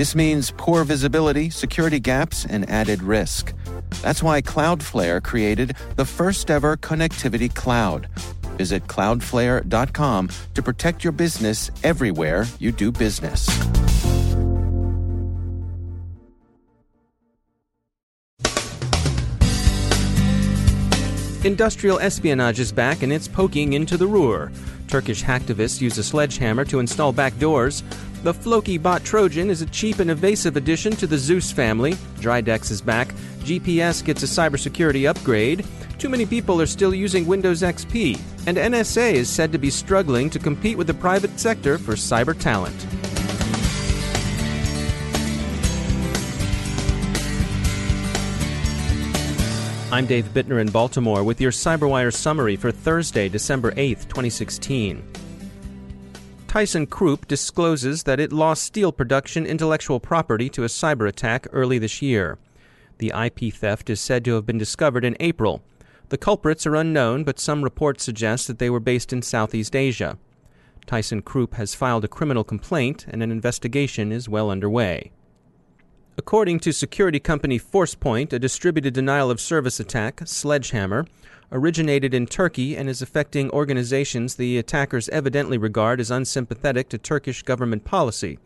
This means poor visibility, security gaps, and added risk. That's why Cloudflare created the first ever connectivity cloud. Visit cloudflare.com to protect your business everywhere you do business. Industrial espionage is back and it's poking into the Ruhr. Turkish hacktivists use a sledgehammer to install back doors. The FlokiBot Trojan is a cheap and evasive addition to the Zeus family. Dridex is back. GPS gets a cybersecurity upgrade. Too many people are still using Windows XP. And NSA is said to be struggling to compete with the private sector for cyber talent. I'm Dave Bittner in Baltimore with your CyberWire summary for Thursday, December 8th, 2016. ThyssenKrupp discloses that it lost steel production intellectual property to a cyber attack early this year. The IP theft is said to have been discovered in April. The culprits are unknown, but some reports suggest that they were based in Southeast Asia. ThyssenKrupp has filed a criminal complaint, and an investigation is well underway. According to security company Forcepoint, a distributed denial of service attack, Sledgehammer, originated in Turkey and is affecting organizations the attackers evidently regard as unsympathetic to Turkish government policy.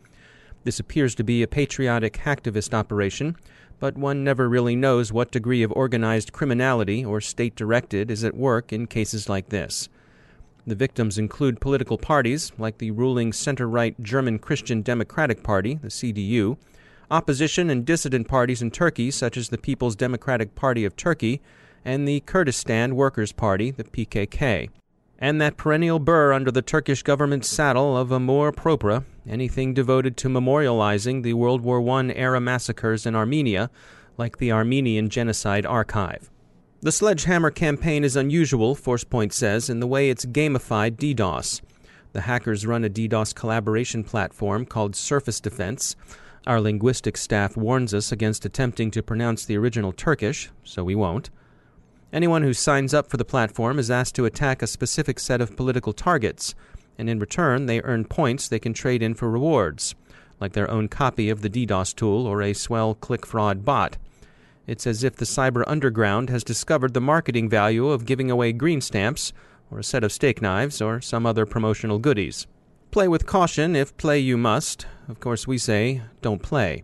This appears to be a patriotic hacktivist operation, but one never really knows what degree of organized criminality or state directed is at work in cases like this. The victims include political parties like the ruling center right German Christian Democratic Party, the CDU, opposition and dissident parties in Turkey, such as the People's Democratic Party of Turkey and the Kurdistan Workers' Party, the PKK, and that perennial burr under the Turkish government's saddle of Amour propre, anything devoted to memorializing the World War I era massacres in Armenia, like the Armenian Genocide Archive. The Sledgehammer campaign is unusual, Forcepoint says, in the way it's gamified DDoS. The hackers run a DDoS collaboration platform called Surface Defense, our linguistic staff warns us against attempting to pronounce the original Turkish, so we won't. Anyone who signs up for the platform is asked to attack a specific set of political targets, and in return, they earn points they can trade in for rewards, like their own copy of the DDoS tool or a swell click fraud bot. It's as if the cyber underground has discovered the marketing value of giving away green stamps, or a set of steak knives, or some other promotional goodies. Play with caution if play you must. Of course, we say, don't play.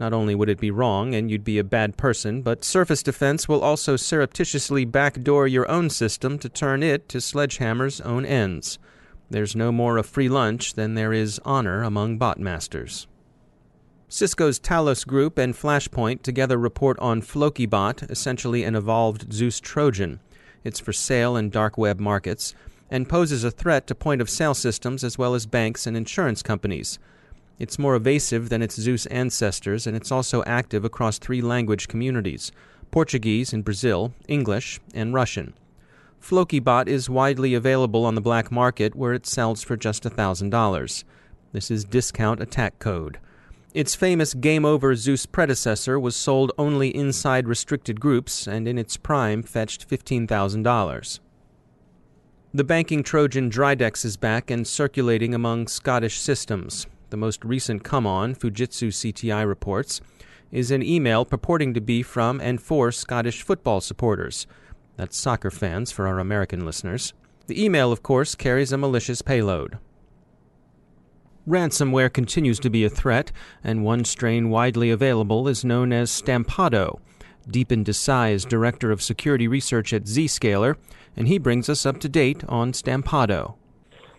Not only would it be wrong and you'd be a bad person, but Surface Defense will also surreptitiously backdoor your own system to turn it to Sledgehammer's own ends. There's no more a free lunch than there is honor among botmasters. Cisco's Talos Group and Flashpoint together report on FlokiBot, essentially an evolved Zeus Trojan. It's for sale in dark web markets and poses a threat to point of sale systems as well as banks and insurance companies. It's more evasive than its Zeus ancestors, and it's also active across three language communities Portuguese in Brazil, English, and Russian. FlokiBot is widely available on the black market where it sells for just $1,000. This is discount attack code. Its famous Game Over Zeus predecessor was sold only inside restricted groups and in its prime fetched $15,000. The banking Trojan Dridex is back and circulating among Scottish systems. The most recent come on, Fujitsu CTI reports, is an email purporting to be from and for Scottish football supporters. That's soccer fans for our American listeners. The email, of course, carries a malicious payload. Ransomware continues to be a threat, and one strain widely available is known as Stampado. Deepen Desai is Director of Security Research at Zscaler, and he brings us up to date on Stampado.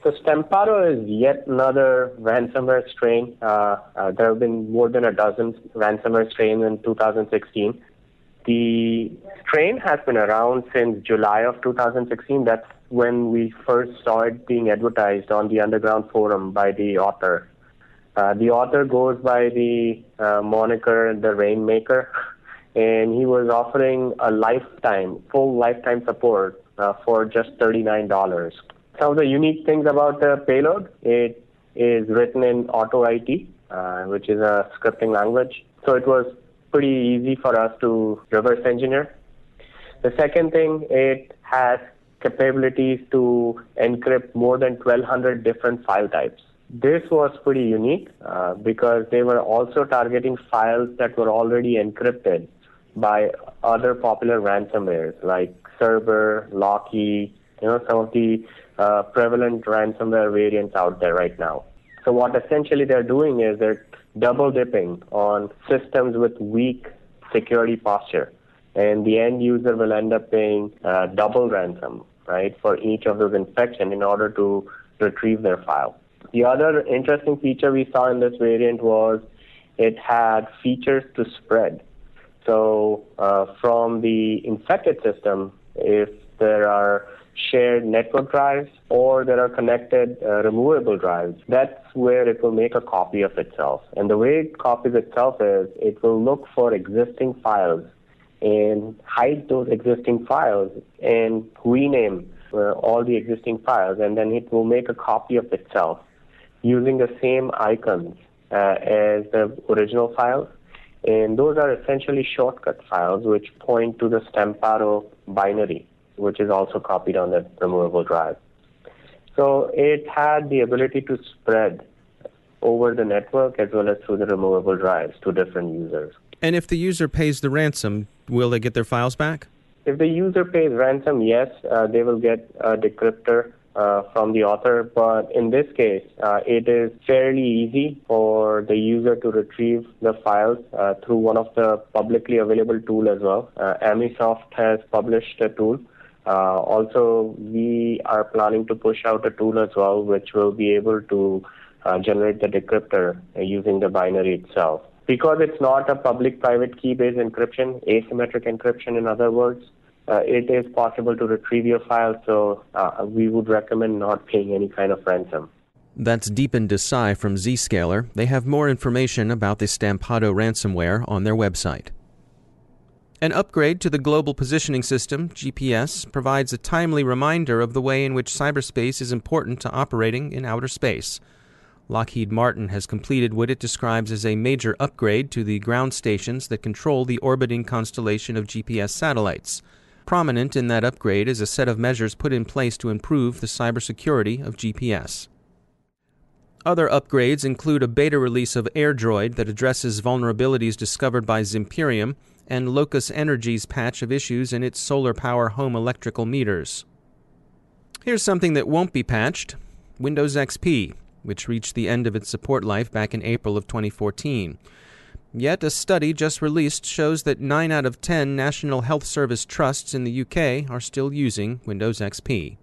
So Stampado is yet another ransomware strain. Uh, uh, there have been more than a dozen ransomware strains in 2016. The strain has been around since July of 2016. That's when we first saw it being advertised on the underground forum by the author. Uh, the author goes by the uh, moniker the Rainmaker. and he was offering a lifetime, full lifetime support uh, for just $39. Some of the unique things about the payload, it is written in AutoIT, uh, which is a scripting language. So it was pretty easy for us to reverse engineer. The second thing, it has capabilities to encrypt more than 1200 different file types. This was pretty unique uh, because they were also targeting files that were already encrypted by other popular ransomwares like Cerber, Locky, you know, some of the uh, prevalent ransomware variants out there right now. So what essentially they're doing is they're double dipping on systems with weak security posture. And the end user will end up paying uh, double ransom, right, for each of those infections in order to retrieve their file. The other interesting feature we saw in this variant was it had features to spread. So uh, from the infected system, if there are shared network drives or there are connected uh, removable drives, that's where it will make a copy of itself. And the way it copies itself is it will look for existing files and hide those existing files and rename uh, all the existing files, and then it will make a copy of itself using the same icons uh, as the original files. And those are essentially shortcut files which point to the Stampado binary, which is also copied on the removable drive. So it had the ability to spread over the network as well as through the removable drives to different users. And if the user pays the ransom, will they get their files back? If the user pays ransom, yes, uh, they will get a decryptor uh, from the author, but in this case, uh, it is fairly easy for the user to retrieve the files uh, through one of the publicly available tool as well. Uh, Emsisoft has published a tool. Uh, also, we are planning to push out a tool as well, which will be able to uh, generate the decryptor using the binary itself. Because it's not a public-private key-based encryption, asymmetric encryption in other words, uh, it is possible to retrieve your file, so uh, we would recommend not paying any kind of ransom. That's Deepen Desai from Zscaler. They have more information about the Stampado ransomware on their website. An upgrade to the Global Positioning System, GPS, provides a timely reminder of the way in which cyberspace is important to operating in outer space. Lockheed Martin has completed what it describes as a major upgrade to the ground stations that control the orbiting constellation of GPS satellites. Prominent in that upgrade is a set of measures put in place to improve the cybersecurity of GPS. Other upgrades include a beta release of AirDroid that addresses vulnerabilities discovered by Zimperium and Locus Energy's patch of issues in its solar power home electrical meters. Here's something that won't be patched Windows XP, which reached the end of its support life back in April of 2014. Yet, a study just released shows that 9 out of 10 National Health Service trusts in the UK are still using Windows XP.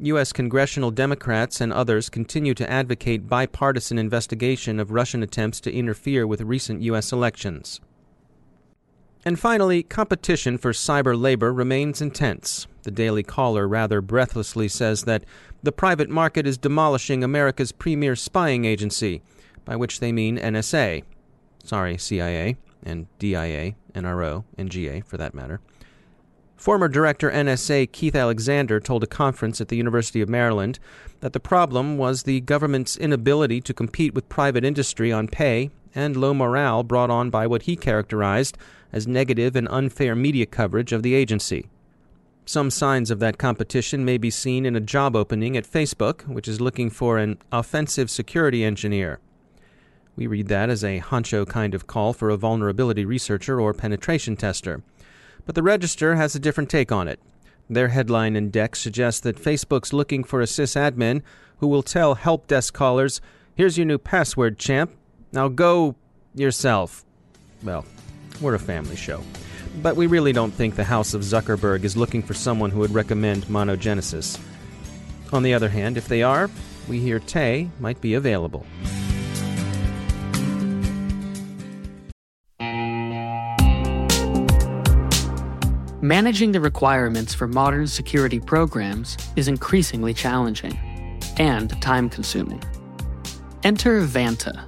U.S. congressional Democrats and others continue to advocate bipartisan investigation of Russian attempts to interfere with recent U.S. elections. And finally, competition for cyber labor remains intense. The Daily Caller rather breathlessly says that the private market is demolishing America's premier spying agency, by which they mean NSA, Sorry, CIA and DIA, NRO, and GA for that matter. Former Director NSA Keith Alexander told a conference at the University of Maryland that the problem was the government's inability to compete with private industry on pay and low morale brought on by what he characterized as negative and unfair media coverage of the agency. Some signs of that competition may be seen in a job opening at Facebook, which is looking for an offensive security engineer. We read that as a honcho kind of call for a vulnerability researcher or penetration tester. But the Register has a different take on it. Their headline index suggests that Facebook's looking for a sysadmin who will tell help desk callers, Here's your new password, champ. Now go yourself. Well, we're a family show. But we really don't think the House of Zuckerberg is looking for someone who would recommend monogenesis. On the other hand, if they are, we hear Tay might be available. Managing the requirements for modern security programs is increasingly challenging and time consuming. Enter Vanta,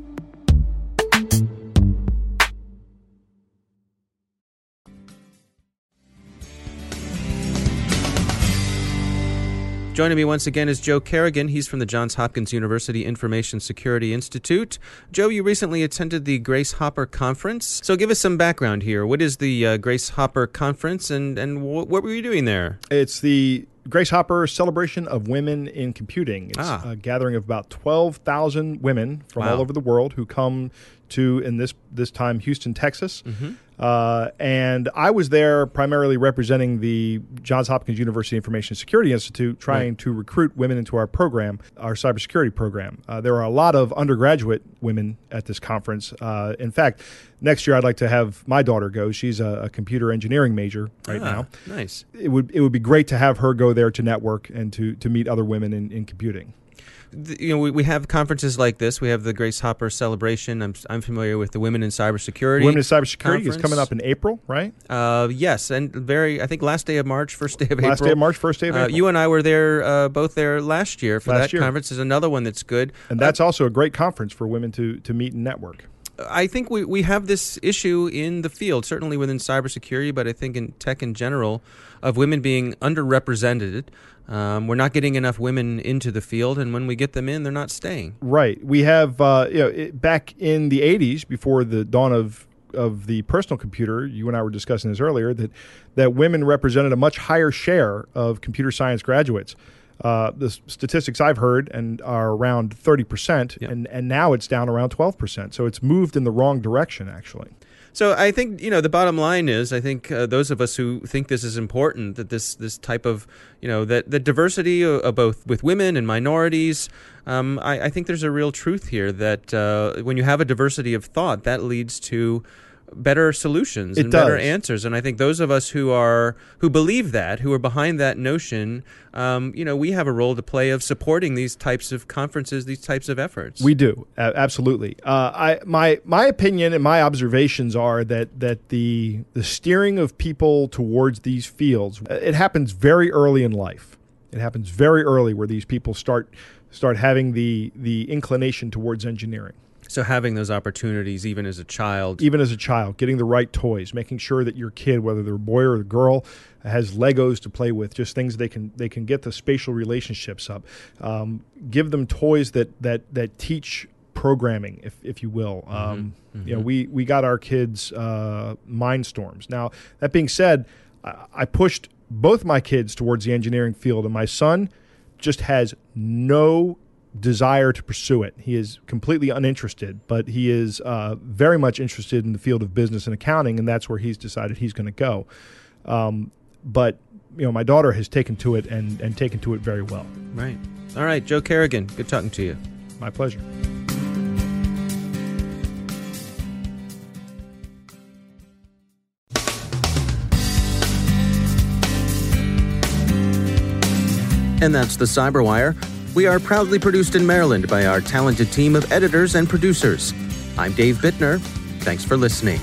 Joining me once again is Joe Carrigan. He's from the Johns Hopkins University Information Security Institute. Joe, you recently attended the Grace Hopper Conference. So give us some background here. What is the uh, Grace Hopper Conference and, and wh- what were you doing there? It's the Grace Hopper Celebration of Women in Computing. It's ah. a gathering of about 12,000 women from wow. all over the world who come to, in this, this time, Houston, Texas. Mm-hmm. Uh, and I was there primarily representing the Johns Hopkins University Information Security Institute, trying right. to recruit women into our program, our cybersecurity program. Uh, there are a lot of undergraduate women at this conference. Uh, in fact, next year I'd like to have my daughter go. She's a, a computer engineering major right ah, now. Nice. It would it would be great to have her go there to network and to to meet other women in, in computing you know, we, we have conferences like this. We have the Grace Hopper celebration. I'm, I'm familiar with the Women in Cybersecurity. Women in Cybersecurity conference. is coming up in April, right? Uh, yes, and very. I think last day of March, first day of last April. Last day of March, first day of uh, April. You and I were there, uh, both there last year for last that year. conference. Is another one that's good, and that's uh, also a great conference for women to to meet and network. I think we, we have this issue in the field, certainly within cybersecurity, but I think in tech in general, of women being underrepresented. Um, we're not getting enough women into the field, and when we get them in, they're not staying. Right. We have, uh, you know, it, back in the 80s, before the dawn of of the personal computer, you and I were discussing this earlier, that that women represented a much higher share of computer science graduates. Uh, the statistics I've heard and are around 30%, yep. and, and now it's down around 12%. So it's moved in the wrong direction, actually. So I think you know the bottom line is I think uh, those of us who think this is important that this this type of you know that the diversity of, of both with women and minorities. Um, I, I, think there's a real truth here that uh, when you have a diversity of thought, that leads to better solutions it and does. better answers. And I think those of us who are who believe that, who are behind that notion, um, you know, we have a role to play of supporting these types of conferences, these types of efforts. We do uh, absolutely. Uh, I my my opinion and my observations are that that the the steering of people towards these fields uh, it happens very early in life. It happens very early where these people start start having the the inclination towards engineering. So having those opportunities, even as a child, even as a child, getting the right toys, making sure that your kid, whether they're a boy or a girl, has Legos to play with, just things they can they can get the spatial relationships up. Um, give them toys that that that teach programming, if if you will. Mm-hmm. Um, mm-hmm. You know, we we got our kids uh, Mindstorms. Now that being said, I, I pushed both my kids towards the engineering field, and my son just has no desire to pursue it. He is completely uninterested, but he is uh, very much interested in the field of business and accounting, and that's where he's decided he's going to go. Um, but you know, my daughter has taken to it and, and taken to it very well. Right. All right, Joe Carrigan. good talking to you. My pleasure. And that's the Cyberwire. We are proudly produced in Maryland by our talented team of editors and producers. I'm Dave Bittner. Thanks for listening.